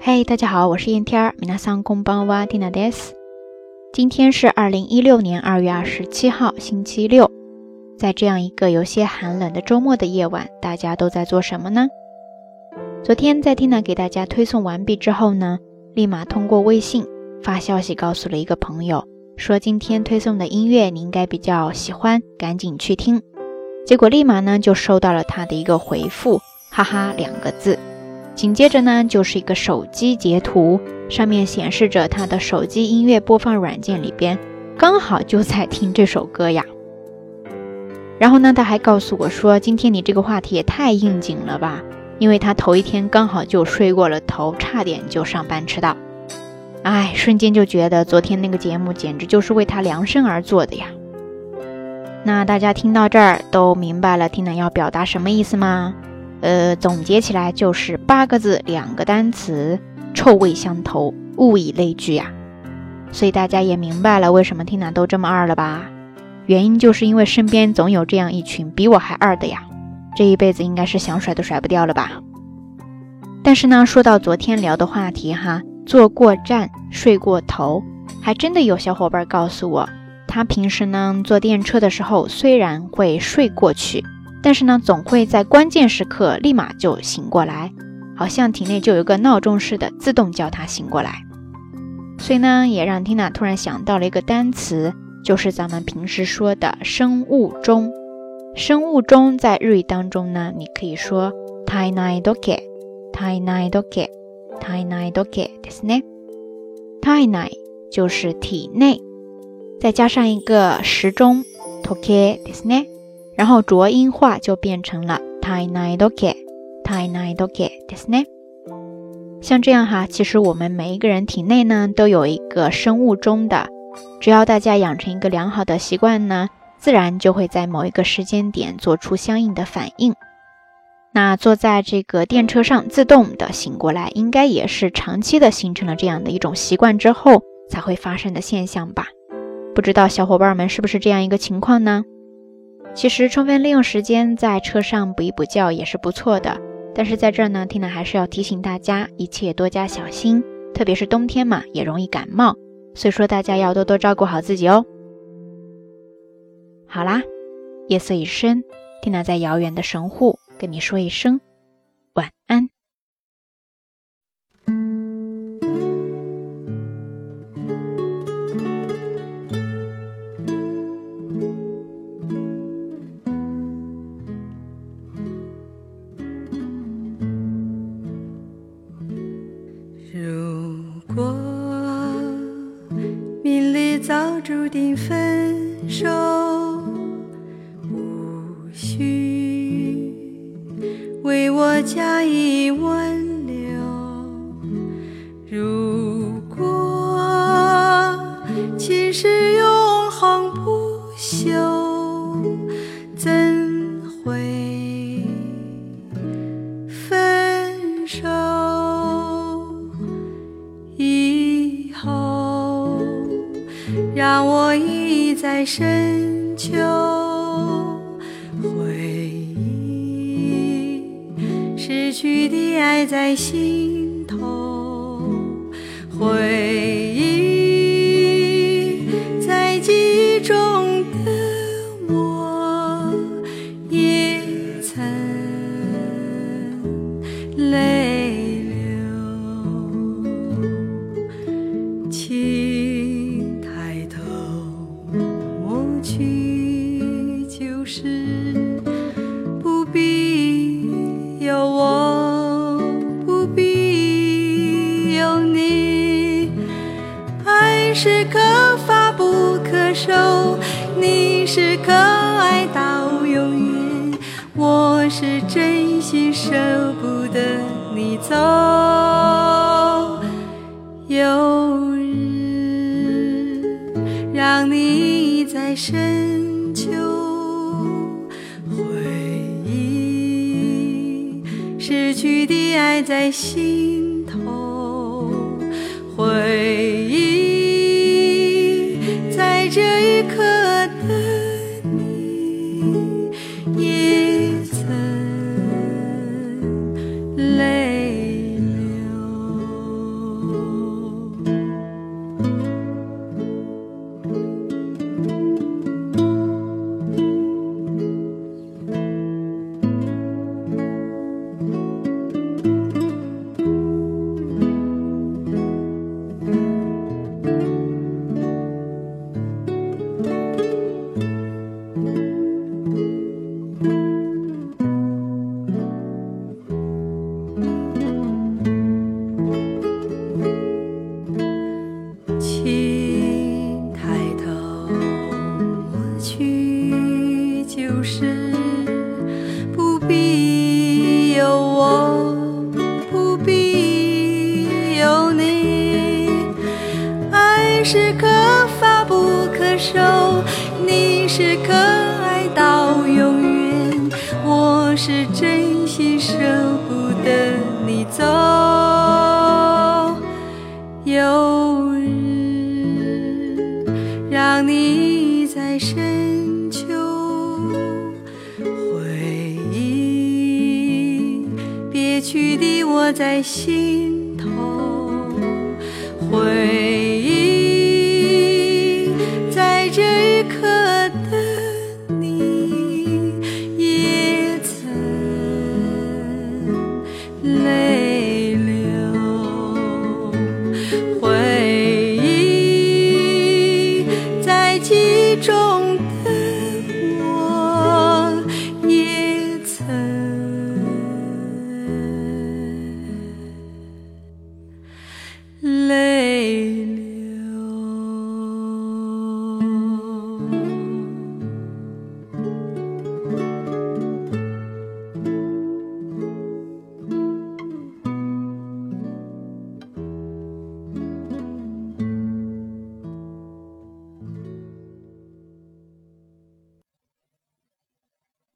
嘿，大家好，我是燕天儿，米娜桑公邦哇蒂娜德斯。今天是二零一六年二月二十七号，星期六。在这样一个有些寒冷的周末的夜晚，大家都在做什么呢？昨天在蒂娜给大家推送完毕之后呢，立马通过微信发消息告诉了一个朋友，说今天推送的音乐你应该比较喜欢，赶紧去听。结果立马呢就收到了他的一个回复，哈哈两个字。紧接着呢就是一个手机截图，上面显示着他的手机音乐播放软件里边刚好就在听这首歌呀。然后呢他还告诉我说，今天你这个话题也太应景了吧，因为他头一天刚好就睡过了头，差点就上班迟到。哎，瞬间就觉得昨天那个节目简直就是为他量身而做的呀。那大家听到这儿都明白了，听奶要表达什么意思吗？呃，总结起来就是八个字，两个单词，臭味相投，物以类聚呀。所以大家也明白了为什么听奶都这么二了吧？原因就是因为身边总有这样一群比我还二的呀，这一辈子应该是想甩都甩不掉了吧。但是呢，说到昨天聊的话题哈，坐过站，睡过头，还真的有小伙伴告诉我。他平时呢坐电车的时候，虽然会睡过去，但是呢总会在关键时刻立马就醒过来，好像体内就有个闹钟似的，自动叫他醒过来。所以呢，也让缇娜突然想到了一个单词，就是咱们平时说的生物钟。生物钟在日语当中呢，你可以说体内時計、体内時計、体内時計ですね。体内就是体内。再加上一个时钟，toke ですね， 然后浊音化就变成了 tai nai doke tai nai doke ですね。像这样哈，其实我们每一个人体内呢都有一个生物钟的，只要大家养成一个良好的习惯呢，自然就会在某一个时间点做出相应的反应。那坐在这个电车上自动的醒过来，应该也是长期的形成了这样的一种习惯之后才会发生的现象吧。不知道小伙伴们是不是这样一个情况呢？ 其实充分利用时间在车上补一补觉也是不错的。但是在这儿呢，缇娜还是要提醒大家，一切多加小心，特别是冬天嘛，也容易感冒，所以说大家要多多照顾好自己哦。好啦，夜色已深，缇娜在遥远的神户跟你说一声晚安。我加以挽留。如果情是永恒不朽，怎会分手？以后让我一再深求，爱在心头，回是可发不可收，你是可爱到永远，我是真心舍不得你走。有日让你在深秋，回忆失去的爱在心头，回是可发不可收，你是可爱到永远，我是真心舍不得你走。有日让你在深秋回忆，别去的我在心。